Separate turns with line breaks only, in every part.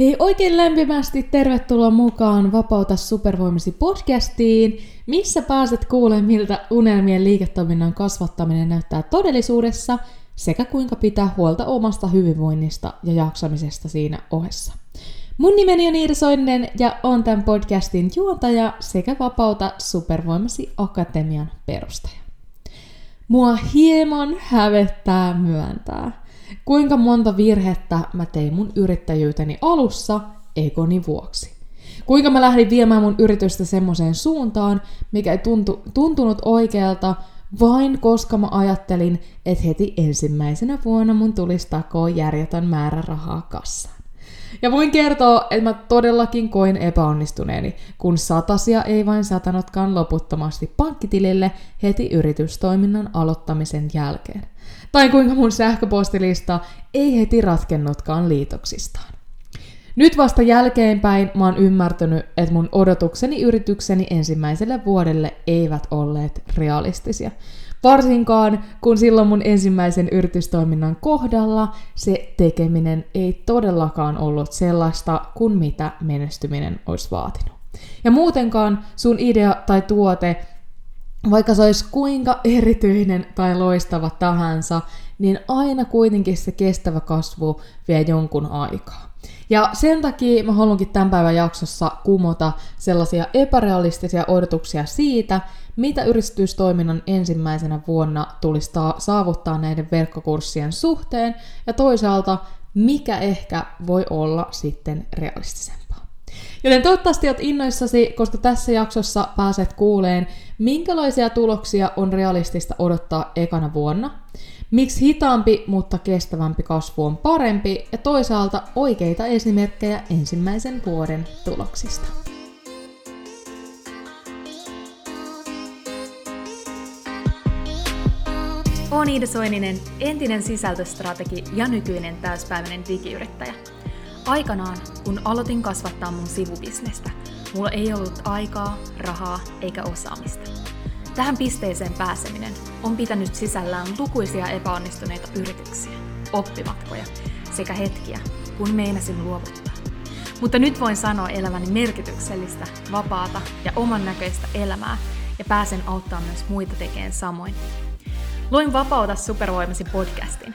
Hei oikein lämpimästi tervetuloa mukaan Vapauta supervoimisi podcastiin, missä pääset kuulemaan, miltä unelmien liiketoiminnan kasvattaminen näyttää todellisuudessa sekä kuinka pitää huolta omasta hyvinvoinnista ja jaksamisesta siinä ohessa. Mun nimeni on Iida Soinen ja on tämän podcastin juontaja sekä Vapauta supervoimasi akatemian perustaja. Mua hieman hävettää myöntää, kuinka monta virhettä mä tein mun yrittäjyyteni alussa egoni vuoksi. Kuinka mä lähdin viemään mun yritystä semmoiseen suuntaan, mikä ei tuntu, tuntunut oikealta, vain koska mä ajattelin, että heti ensimmäisenä vuonna mun tulisi takoa järjetön määrä rahaa kassaan. Ja voin kertoa, että mä todellakin koin epäonnistuneeni, kun satasia ei vain satanutkaan loputtomasti pankkitilille heti yritystoiminnan aloittamisen jälkeen. Tai kuinka mun sähköpostilista ei heti ratkennutkaan liitoksistaan. Nyt vasta jälkeenpäin mä oon ymmärtänyt, että mun odotukseni yritykseni ensimmäiselle vuodelle eivät olleet realistisia. Varsinkaan, kun silloin mun ensimmäisen yritystoiminnan kohdalla se tekeminen ei todellakaan ollut sellaista kuin mitä menestyminen olisi vaatinut. Ja muutenkaan sun idea tai tuote, vaikka se olisi kuinka erityinen tai loistava tahansa, niin aina kuitenkin se kestävä kasvu vie jonkun aikaa. Ja sen takia mä haluankin tämän päivän jaksossa kumota sellaisia epärealistisia odotuksia siitä, mitä yritystoiminnan ensimmäisenä vuonna tulisi saavuttaa näiden verkkokurssien suhteen, ja toisaalta mikä ehkä voi olla sitten realistisempaa. Joten toivottavasti olet innoissasi, koska tässä jaksossa pääset kuuleen, minkälaisia tuloksia on realistista odottaa ekana vuonna, Miksi hitaampi, mutta kestävämpi kasvu on parempi ja toisaalta oikeita esimerkkejä ensimmäisen vuoden tuloksista.
Olen Iida Soininen, entinen sisältöstrategi ja nykyinen täyspäiväinen digiyrittäjä. Aikanaan, kun aloitin kasvattaa mun sivubisnestä, mulla ei ollut aikaa, rahaa eikä osaamista. Tähän pisteeseen pääseminen on pitänyt sisällään lukuisia epäonnistuneita yrityksiä, oppimatkoja sekä hetkiä, kun meinasin luovuttaa. Mutta nyt voin sanoa elämäni merkityksellistä, vapaata ja oman näköistä elämää ja pääsen auttamaan myös muita tekemään samoin. Luin Vapauta supervoimasi podcastin,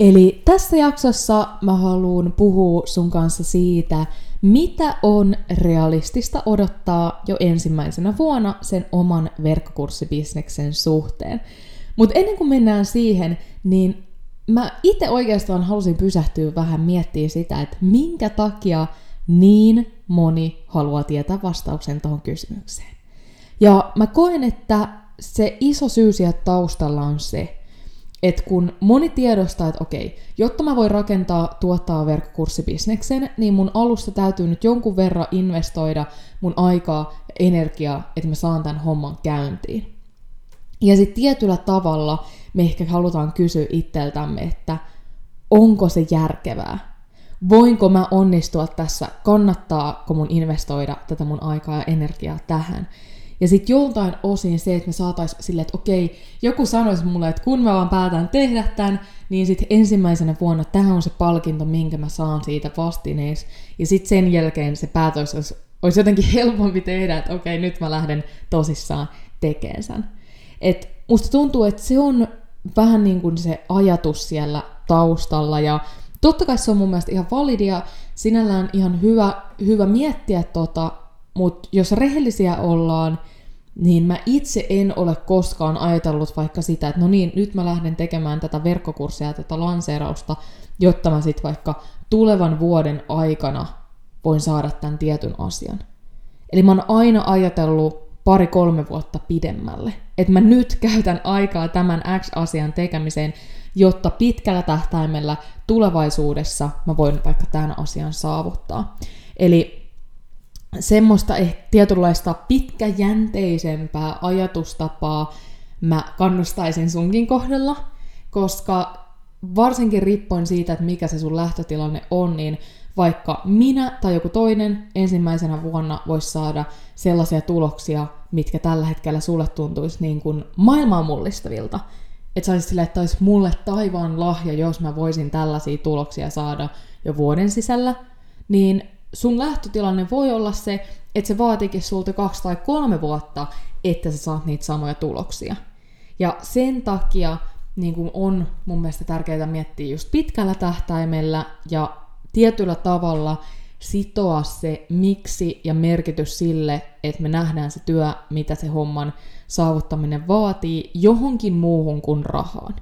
Eli tässä jaksossa mä haluan puhua sun kanssa siitä, mitä on realistista odottaa jo ensimmäisenä vuonna sen oman verkkokurssibisneksen suhteen. Mutta ennen kuin mennään siihen, niin mä itse oikeastaan halusin pysähtyä vähän miettiä sitä, että minkä takia niin moni haluaa tietää vastauksen tuohon kysymykseen. Ja mä koen, että se iso syy sieltä taustalla on se, että kun moni tiedostaa, että okei, jotta mä voin rakentaa tuottaa verkkokurssibisneksen, niin mun alussa täytyy nyt jonkun verran investoida mun aikaa ja energiaa, että mä saan tämän homman käyntiin. Ja sitten tietyllä tavalla me ehkä halutaan kysyä itseltämme, että onko se järkevää? Voinko mä onnistua tässä? Kannattaako mun investoida tätä mun aikaa ja energiaa tähän? Ja sitten joltain osin se, että me saataisiin silleen, että okei, joku sanoisi mulle, että kun mä vaan päätän tehdä tämän, niin sitten ensimmäisenä vuonna tämä on se palkinto, minkä mä saan siitä vastineessa. Ja sitten sen jälkeen se päätös olisi, olisi jotenkin helpompi tehdä, että okei, nyt mä lähden tosissaan tekemään sen. Et musta tuntuu, että se on vähän niin kuin se ajatus siellä taustalla ja totta kai se on mun mielestä ihan validia, sinällään ihan hyvä, hyvä miettiä tota, mutta jos rehellisiä ollaan, niin mä itse en ole koskaan ajatellut vaikka sitä, että no niin, nyt mä lähden tekemään tätä verkkokurssia, tätä lanseerausta, jotta mä sitten vaikka tulevan vuoden aikana voin saada tämän tietyn asian. Eli mä oon aina ajatellut pari-kolme vuotta pidemmälle. Että mä nyt käytän aikaa tämän X-asian tekemiseen, jotta pitkällä tähtäimellä tulevaisuudessa mä voin vaikka tämän asian saavuttaa. Eli semmoista ehkä tietynlaista pitkäjänteisempää ajatustapaa mä kannustaisin sunkin kohdalla, koska varsinkin riippuen siitä, että mikä se sun lähtötilanne on, niin vaikka minä tai joku toinen ensimmäisenä vuonna voisi saada sellaisia tuloksia, mitkä tällä hetkellä sulle tuntuisi niin kuin maailmaa mullistavilta. Että saisit sille, että olisi mulle taivaan lahja, jos mä voisin tällaisia tuloksia saada jo vuoden sisällä, niin sun lähtötilanne voi olla se, että se vaatiikin sulta kaksi tai kolme vuotta, että sä saat niitä samoja tuloksia. Ja sen takia niin kuin on mun mielestä tärkeää miettiä just pitkällä tähtäimellä ja tietyllä tavalla sitoa se miksi ja merkitys sille, että me nähdään se työ, mitä se homman saavuttaminen vaatii, johonkin muuhun kuin rahaan.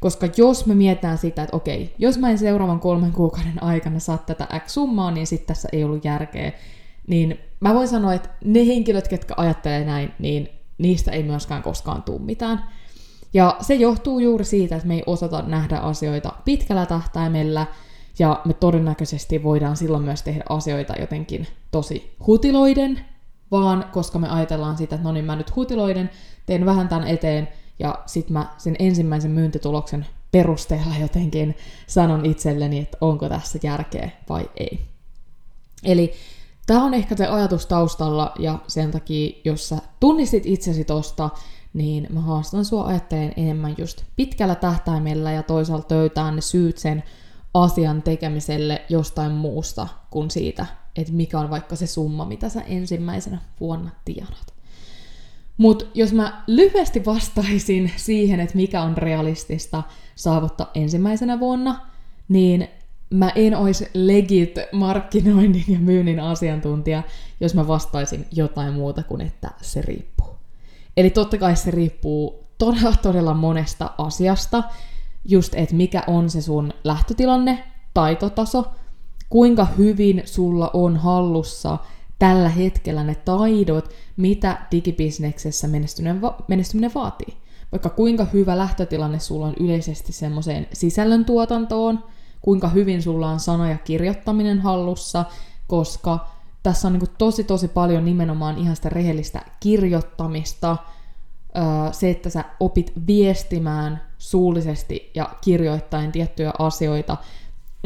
Koska jos me mietitään sitä, että okei, jos mä en seuraavan kolmen kuukauden aikana saa tätä X-summaa, niin sitten tässä ei ollut järkeä. Niin mä voin sanoa, että ne henkilöt, ketkä ajattelee näin, niin niistä ei myöskään koskaan tule mitään. Ja se johtuu juuri siitä, että me ei osata nähdä asioita pitkällä tähtäimellä, ja me todennäköisesti voidaan silloin myös tehdä asioita jotenkin tosi hutiloiden, vaan koska me ajatellaan sitä, että no niin mä nyt hutiloiden, teen vähän tämän eteen, ja sitten mä sen ensimmäisen myyntituloksen perusteella jotenkin sanon itselleni, että onko tässä järkeä vai ei. Eli tämä on ehkä se ajatus taustalla, ja sen takia, jos sä tunnistit itsesi tosta, niin mä haastan sua ajattelemaan enemmän just pitkällä tähtäimellä ja toisaalta löytää ne syyt sen asian tekemiselle jostain muusta kuin siitä, että mikä on vaikka se summa, mitä sä ensimmäisenä vuonna tienat. Mutta jos mä lyhyesti vastaisin siihen, että mikä on realistista saavuttaa ensimmäisenä vuonna, niin mä en olisi legit markkinoinnin ja myynnin asiantuntija, jos mä vastaisin jotain muuta kuin, että se riippuu. Eli totta kai se riippuu todella, todella monesta asiasta, just että mikä on se sun lähtötilanne, taitotaso, kuinka hyvin sulla on hallussa tällä hetkellä ne taidot, mitä digibisneksessä menestyminen, va- menestyminen vaatii. Vaikka kuinka hyvä lähtötilanne sulla on yleisesti semmoiseen sisällöntuotantoon, kuinka hyvin sulla on sana ja kirjoittaminen hallussa, koska tässä on niin tosi tosi paljon nimenomaan ihan sitä rehellistä kirjoittamista, se, että sä opit viestimään suullisesti ja kirjoittain tiettyjä asioita.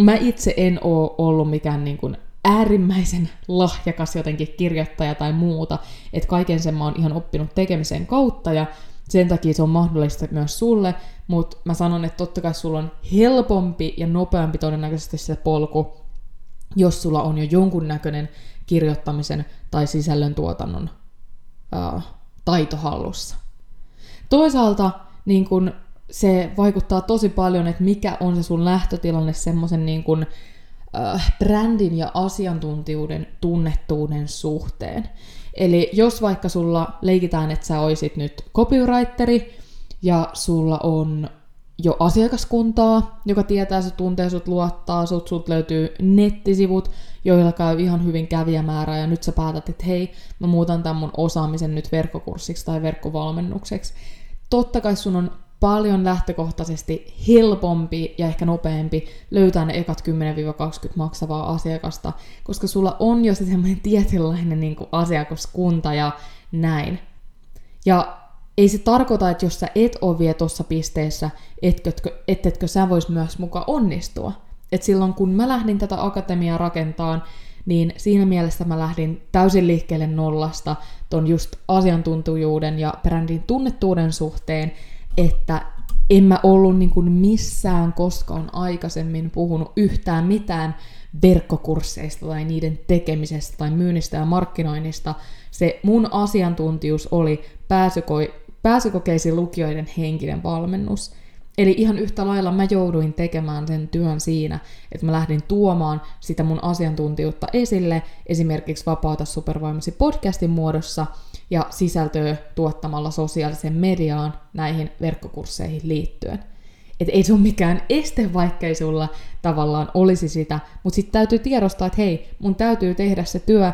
Mä itse en oo ollut mikään niin kuin äärimmäisen lahjakas jotenkin kirjoittaja tai muuta, että kaiken sen mä oon ihan oppinut tekemisen kautta ja sen takia se on mahdollista myös sulle, mutta mä sanon, että totta kai sulla on helpompi ja nopeampi todennäköisesti se polku, jos sulla on jo jonkunnäköinen kirjoittamisen tai sisällön tuotannon hallussa. Toisaalta niin kun, se vaikuttaa tosi paljon, että mikä on se sun lähtötilanne semmoisen niin kun, äh, brändin ja asiantuntijuuden tunnettuuden suhteen. Eli jos vaikka sulla leikitään, että sä oisit nyt copywriteri ja sulla on jo asiakaskuntaa, joka tietää, se tuntee sut, luottaa sut, sut löytyy nettisivut, joilla käy ihan hyvin kävijämäärää, ja nyt sä päätät, että hei, mä muutan tämän mun osaamisen nyt verkkokurssiksi tai verkkovalmennukseksi. Totta kai sun on paljon lähtökohtaisesti helpompi ja ehkä nopeampi löytää ne ekat 10-20 maksavaa asiakasta, koska sulla on jo se semmoinen tietynlainen niin kuin asiakaskunta ja näin. Ja ei se tarkoita, että jos sä et ole vielä tuossa pisteessä, etkötkö, ettetkö sä vois myös mukaan onnistua. Et silloin kun mä lähdin tätä akatemiaa rakentaan, niin siinä mielessä mä lähdin täysin liikkeelle nollasta ton just asiantuntijuuden ja brändin tunnettuuden suhteen, että en mä ollut niin kuin missään koskaan aikaisemmin puhunut yhtään mitään verkkokursseista tai niiden tekemisestä tai myynnistä ja markkinoinnista. Se mun asiantuntijuus oli pääsykoi, pääsykokeisiin lukijoiden henkinen valmennus. Eli ihan yhtä lailla mä jouduin tekemään sen työn siinä, että mä lähdin tuomaan sitä mun asiantuntijuutta esille, esimerkiksi Vapaata supervoimasi podcastin muodossa ja sisältöä tuottamalla sosiaaliseen mediaan näihin verkkokursseihin liittyen. Et ei se ole mikään este, vaikka sulla tavallaan olisi sitä, mutta sitten täytyy tiedostaa, että hei, mun täytyy tehdä se työ,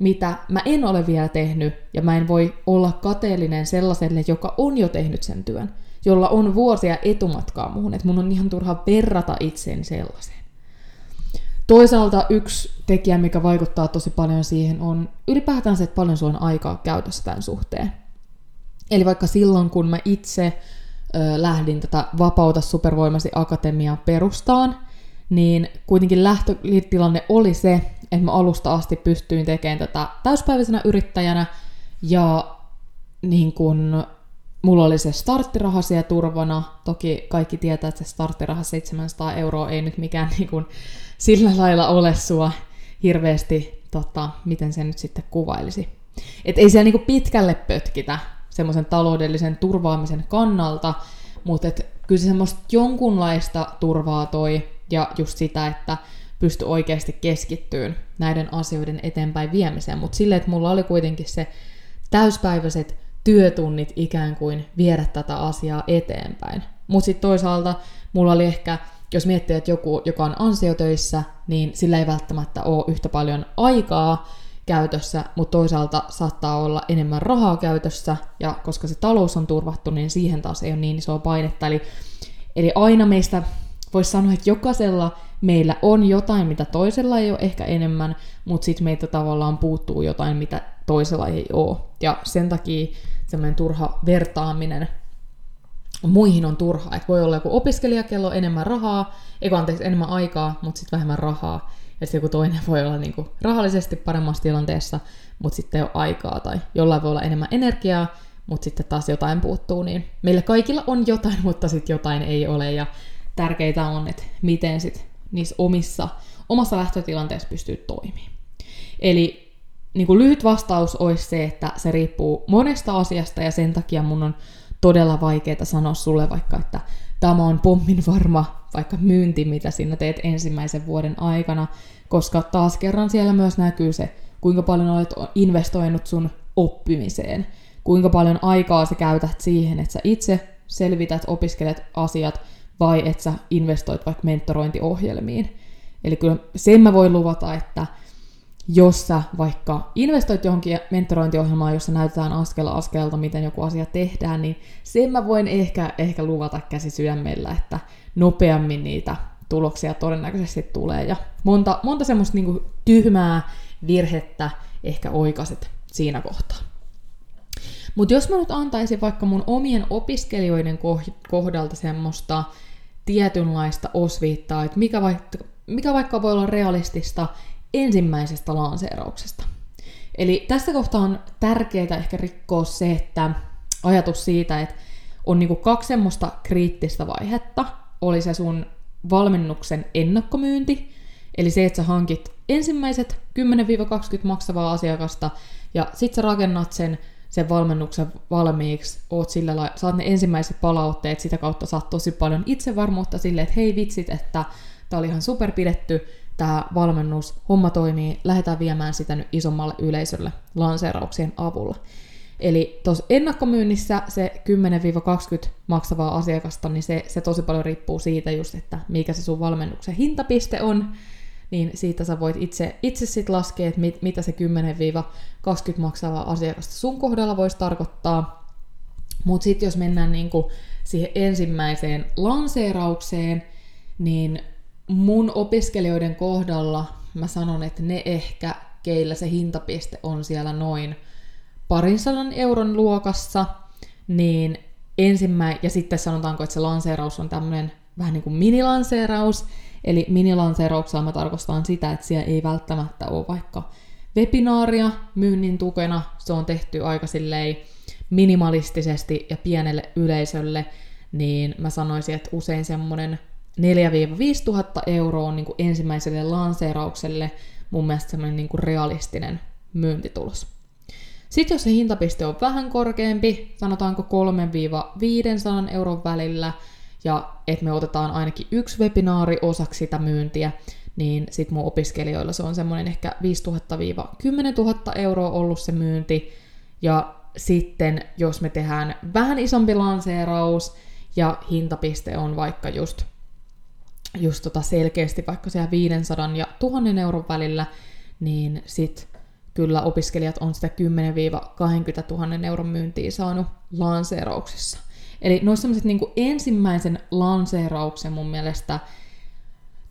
mitä mä en ole vielä tehnyt, ja mä en voi olla kateellinen sellaiselle, joka on jo tehnyt sen työn, jolla on vuosia etumatkaa muuhun, että mun on ihan turha verrata itseeni sellaiseen. Toisaalta yksi tekijä, mikä vaikuttaa tosi paljon siihen, on ylipäätään se, että paljon sulla on aikaa käytössä tämän suhteen. Eli vaikka silloin, kun mä itse ö, lähdin tätä Vapauta supervoimasi akatemiaa perustaan, niin kuitenkin lähtötilanne oli se, että mä alusta asti pystyin tekemään tätä täyspäiväisenä yrittäjänä ja niin kun, mulla oli se starttiraha siellä turvana. Toki kaikki tietää, että se starttiraha 700 euroa ei nyt mikään niin kun, sillä lailla ole sua hirveästi, tota, miten se nyt sitten kuvailisi. Et ei siellä niin pitkälle pötkitä semmoisen taloudellisen turvaamisen kannalta, mutta et kyllä se semmoista jonkunlaista turvaa toi ja just sitä, että pysty oikeasti keskittyyn näiden asioiden eteenpäin viemiseen, mutta silleen, että mulla oli kuitenkin se täyspäiväiset työtunnit ikään kuin viedä tätä asiaa eteenpäin. Mutta sitten toisaalta mulla oli ehkä, jos miettii, että joku, joka on ansiotöissä, niin sillä ei välttämättä ole yhtä paljon aikaa käytössä, mutta toisaalta saattaa olla enemmän rahaa käytössä, ja koska se talous on turvattu, niin siihen taas ei ole niin isoa painetta. Eli, eli aina meistä voisi sanoa, että jokaisella meillä on jotain, mitä toisella ei ole ehkä enemmän, mutta sitten meitä tavallaan puuttuu jotain, mitä toisella ei ole. Ja sen takia semmoinen turha vertaaminen muihin on turha. Että voi olla joku opiskelija, kello on enemmän rahaa, ei anteeksi enemmän aikaa, mutta sitten vähemmän rahaa. Ja sitten joku toinen voi olla niinku rahallisesti paremmassa tilanteessa, mutta sitten ei ole aikaa. Tai jollain voi olla enemmän energiaa, mutta sitten taas jotain puuttuu. Niin meillä kaikilla on jotain, mutta sitten jotain ei ole. Ja tärkeitä on, että miten sitten niissä omissa, omassa lähtötilanteessa pystyy toimimaan. Eli niin kuin lyhyt vastaus olisi se, että se riippuu monesta asiasta ja sen takia mun on todella vaikeaa sanoa sulle vaikka, että tämä on pommin varma vaikka myynti, mitä sinä teet ensimmäisen vuoden aikana, koska taas kerran siellä myös näkyy se, kuinka paljon olet investoinut sun oppimiseen, kuinka paljon aikaa sä käytät siihen, että sä itse selvität, opiskelet asiat, vai että sä investoit vaikka mentorointiohjelmiin. Eli kyllä sen mä voin luvata, että jos sä vaikka investoit johonkin mentorointiohjelmaan, jossa näytetään askel askelta, miten joku asia tehdään, niin sen mä voin ehkä, ehkä luvata käsi sydämellä, että nopeammin niitä tuloksia todennäköisesti tulee. Ja monta, monta semmoista niin tyhmää virhettä ehkä oikaiset siinä kohtaa. Mutta jos mä nyt antaisin vaikka mun omien opiskelijoiden kohdalta semmoista tietynlaista osviittaa, että mikä vaikka, mikä vaikka voi olla realistista ensimmäisestä lanseerauksesta. Eli tässä kohtaa on tärkeää ehkä rikkoa se, että ajatus siitä, että on niinku kaksi semmoista kriittistä vaihetta. Oli se sun valmennuksen ennakkomyynti, eli se, että sä hankit ensimmäiset 10-20 maksavaa asiakasta, ja sit sä rakennat sen sen valmennuksen valmiiksi, oot sillä la- saat ne ensimmäiset palautteet, sitä kautta saat tosi paljon itsevarmuutta sille, että hei vitsit, että tämä oli ihan super pidetty, tämä valmennus, homma toimii, lähdetään viemään sitä nyt isommalle yleisölle lanseerauksien avulla. Eli tuossa ennakkomyynnissä se 10-20 maksavaa asiakasta, niin se, se tosi paljon riippuu siitä just, että mikä se sun valmennuksen hintapiste on, niin siitä sä voit itse, itse sit laskea, että mit, mitä se 10-20 maksavaa asiakasta sun kohdalla voisi tarkoittaa. Mutta sitten jos mennään niinku siihen ensimmäiseen lanseeraukseen, niin mun opiskelijoiden kohdalla mä sanon, että ne ehkä, keillä se hintapiste on siellä noin parin sadan euron luokassa, niin ensimmäinen, ja sitten sanotaanko, että se lanseeraus on tämmöinen vähän niin kuin minilanseeraus, Eli minilanseerauksella mä tarkoitan sitä, että siellä ei välttämättä ole vaikka webinaaria myynnin tukena. Se on tehty aika silleen minimalistisesti ja pienelle yleisölle, niin mä sanoisin, että usein semmoinen 4-5 tuhatta euroa on niin kuin ensimmäiselle lanseeraukselle mun mielestä semmoinen niin kuin realistinen myyntitulos. Sitten jos se hintapiste on vähän korkeampi, sanotaanko 3-500 euron välillä, ja että me otetaan ainakin yksi webinaari osaksi sitä myyntiä, niin sit mun opiskelijoilla se on semmoinen ehkä 5000-10 000 euroa ollut se myynti, ja sitten jos me tehdään vähän isompi lanseeraus, ja hintapiste on vaikka just, just tota selkeästi vaikka siellä 500 ja 1000 euron välillä, niin sit kyllä opiskelijat on sitä 10-20 000 euron myyntiä saanut lanseerauksissa. Eli noissa sellaiset niin ensimmäisen lanseerauksen mun mielestä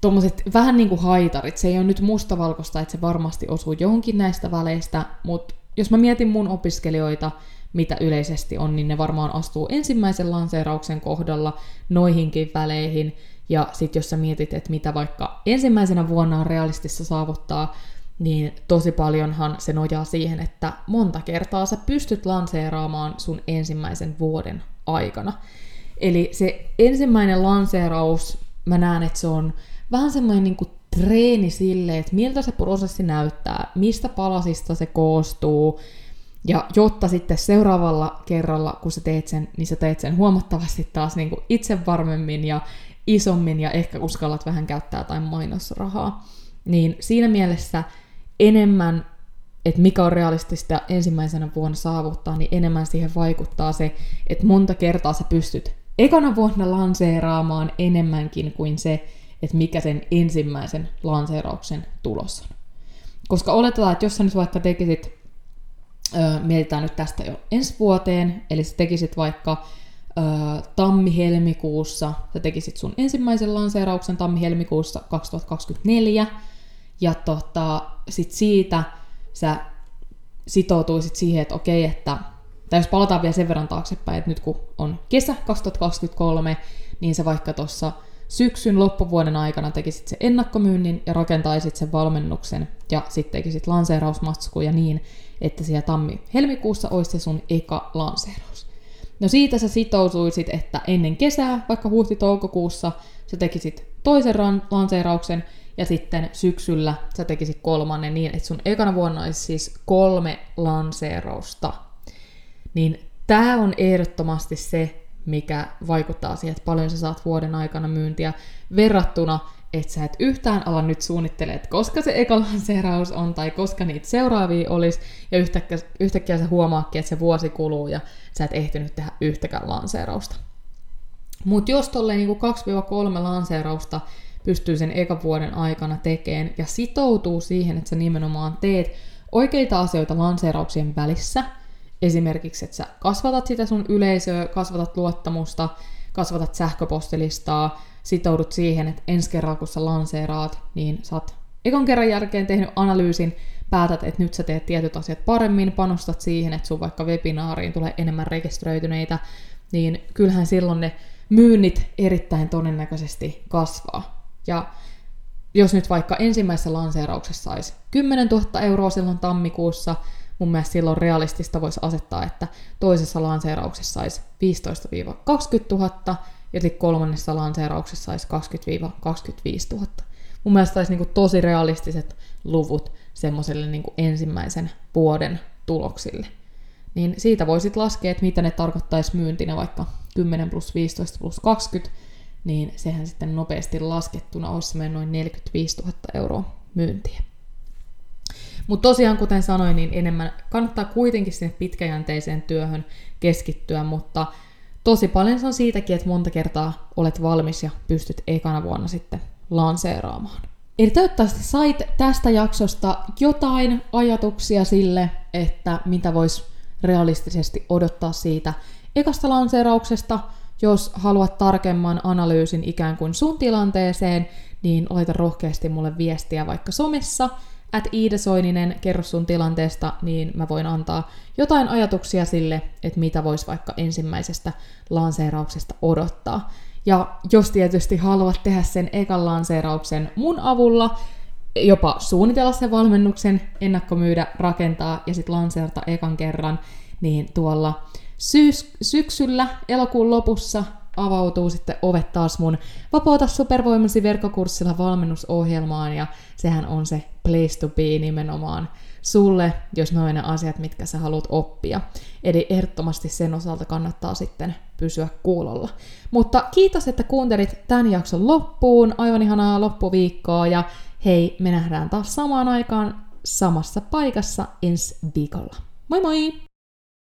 tuommoiset vähän niin kuin haitarit, se ei ole nyt mustavalkoista, että se varmasti osuu johonkin näistä väleistä, mutta jos mä mietin mun opiskelijoita, mitä yleisesti on, niin ne varmaan astuu ensimmäisen lanseerauksen kohdalla noihinkin väleihin. Ja sitten jos sä mietit, että mitä vaikka ensimmäisenä vuonna on realistissa saavuttaa, niin tosi paljonhan se nojaa siihen, että monta kertaa sä pystyt lanseeraamaan sun ensimmäisen vuoden aikana. Eli se ensimmäinen lanseeraus, mä näen, että se on vähän semmoinen niin treeni sille, että miltä se prosessi näyttää, mistä palasista se koostuu, ja jotta sitten seuraavalla kerralla, kun sä teet sen, niin sä teet sen huomattavasti taas niin kuin itse varmemmin ja isommin ja ehkä uskallat vähän käyttää jotain mainosrahaa. Niin siinä mielessä enemmän, että mikä on realistista ensimmäisenä vuonna saavuttaa, niin enemmän siihen vaikuttaa se, että monta kertaa sä pystyt ekana vuonna lanseeraamaan enemmänkin kuin se, että mikä sen ensimmäisen lanseerauksen tulos on. Koska oletetaan, että jos sä nyt vaikka tekisit, öö, mietitään nyt tästä jo ensi vuoteen, eli sä tekisit vaikka öö, tammi-helmikuussa, sä tekisit sun ensimmäisen lanseerauksen tammi-helmikuussa 2024, ja tota, sit siitä sä sitoutuisit siihen, että okei, että tai jos palataan vielä sen verran taaksepäin, että nyt kun on kesä 2023, niin se vaikka tuossa syksyn loppuvuoden aikana tekisit se ennakkomyynnin ja rakentaisit sen valmennuksen ja sitten tekisit lanseerausmatskuja niin, että siellä tammi-helmikuussa olisi se sun eka lanseeraus. No siitä sä sitoutuisit, että ennen kesää, vaikka huhti-toukokuussa, sä tekisit toisen lanseerauksen ja sitten syksyllä sä tekisit kolmannen niin, että sun ekana vuonna olisi siis kolme lanseerausta. Niin tämä on ehdottomasti se, mikä vaikuttaa siihen, että paljon sä saat vuoden aikana myyntiä verrattuna, että sä et yhtään ala nyt suunnittele, että koska se eka lanseeraus on tai koska niitä seuraavia olisi, ja yhtäkkiä, yhtäkkiä sä huomaakin, että se vuosi kuluu ja sä et ehtinyt tehdä yhtäkään lanseerausta. Mutta jos tolleen niin 2-3 lanseerausta pystyy sen eka vuoden aikana tekemään ja sitoutuu siihen, että sä nimenomaan teet oikeita asioita lanseerauksien välissä – esimerkiksi, että sä kasvatat sitä sun yleisöä, kasvatat luottamusta, kasvatat sähköpostilistaa, sitoudut siihen, että ensi kerralla kun sä lanseeraat, niin sä oot ekan kerran jälkeen tehnyt analyysin, päätät, että nyt sä teet tietyt asiat paremmin, panostat siihen, että sun vaikka webinaariin tulee enemmän rekisteröityneitä, niin kyllähän silloin ne myynnit erittäin todennäköisesti kasvaa. Ja jos nyt vaikka ensimmäisessä lanseerauksessa saisi 10 000 euroa silloin tammikuussa, mun mielestä silloin realistista voisi asettaa, että toisessa lanseerauksessa saisi 15-20 000 ja sitten kolmannessa lanseerauksessa saisi 20-25 000. Mun mielestä olisi niin tosi realistiset luvut semmoiselle niin ensimmäisen vuoden tuloksille. Niin siitä voisit laskea, että mitä ne tarkoittaisi myyntinä vaikka 10 plus 15 plus 20, niin sehän sitten nopeasti laskettuna olisi noin 45 000 euroa myyntiä. Mutta tosiaan, kuten sanoin, niin enemmän kannattaa kuitenkin sinne pitkäjänteiseen työhön keskittyä, mutta tosi paljon se on siitäkin, että monta kertaa olet valmis ja pystyt ekana vuonna sitten lanseeraamaan. Eli toivottavasti sait tästä jaksosta jotain ajatuksia sille, että mitä voisi realistisesti odottaa siitä ekasta lanseerauksesta. Jos haluat tarkemman analyysin ikään kuin sun tilanteeseen, niin laita rohkeasti mulle viestiä vaikka somessa – at Iida Soininen, kerro sun tilanteesta, niin mä voin antaa jotain ajatuksia sille, että mitä voisi vaikka ensimmäisestä lanseerauksesta odottaa. Ja jos tietysti haluat tehdä sen ekan lanseerauksen mun avulla, jopa suunnitella sen valmennuksen, ennakkomyydä, rakentaa ja sitten lanseerata ekan kerran, niin tuolla syys- syksyllä, elokuun lopussa avautuu sitten ovet taas mun Vapauta supervoimasi verkkokurssilla valmennusohjelmaan ja sehän on se place to be nimenomaan sulle, jos noin ne asiat, mitkä sä haluat oppia. Eli ehdottomasti sen osalta kannattaa sitten pysyä kuulolla. Mutta kiitos, että kuuntelit tämän jakson loppuun. Aivan ihanaa loppuviikkoa ja hei, me nähdään taas samaan aikaan samassa paikassa ensi viikolla. Moi moi!